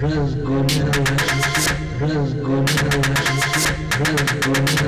Разгонял, разгонял, разгонял.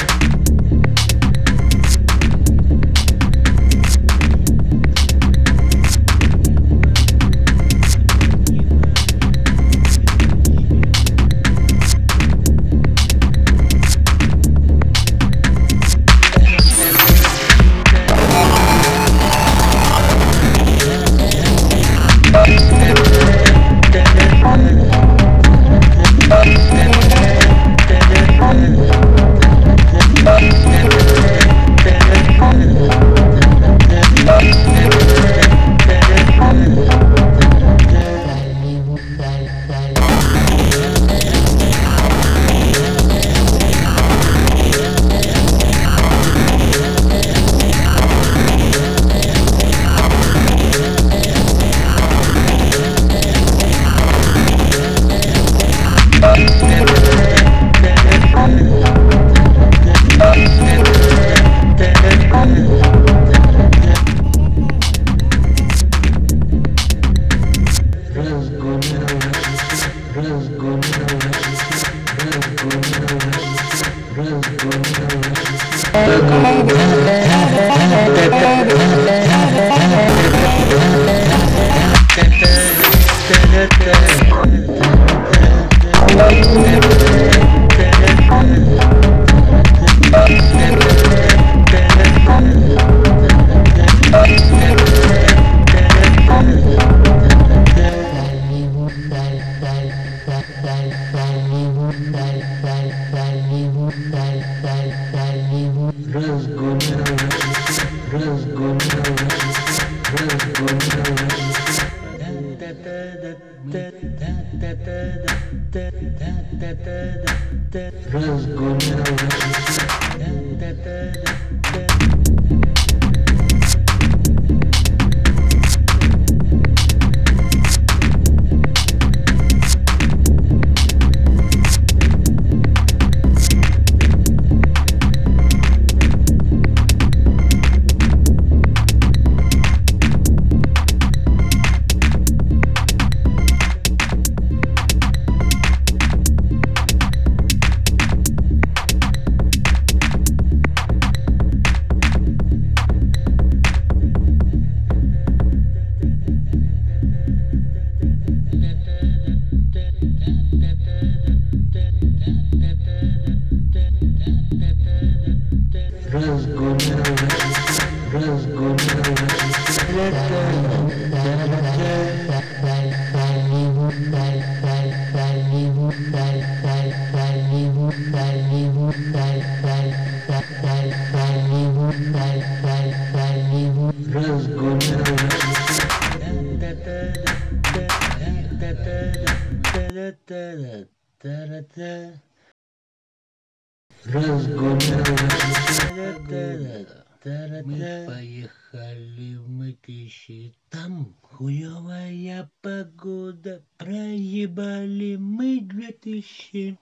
Rasguña, rasguña, Let's go now. Мы поехали в мытищи, там хуевая погода, проебали мы две тысячи.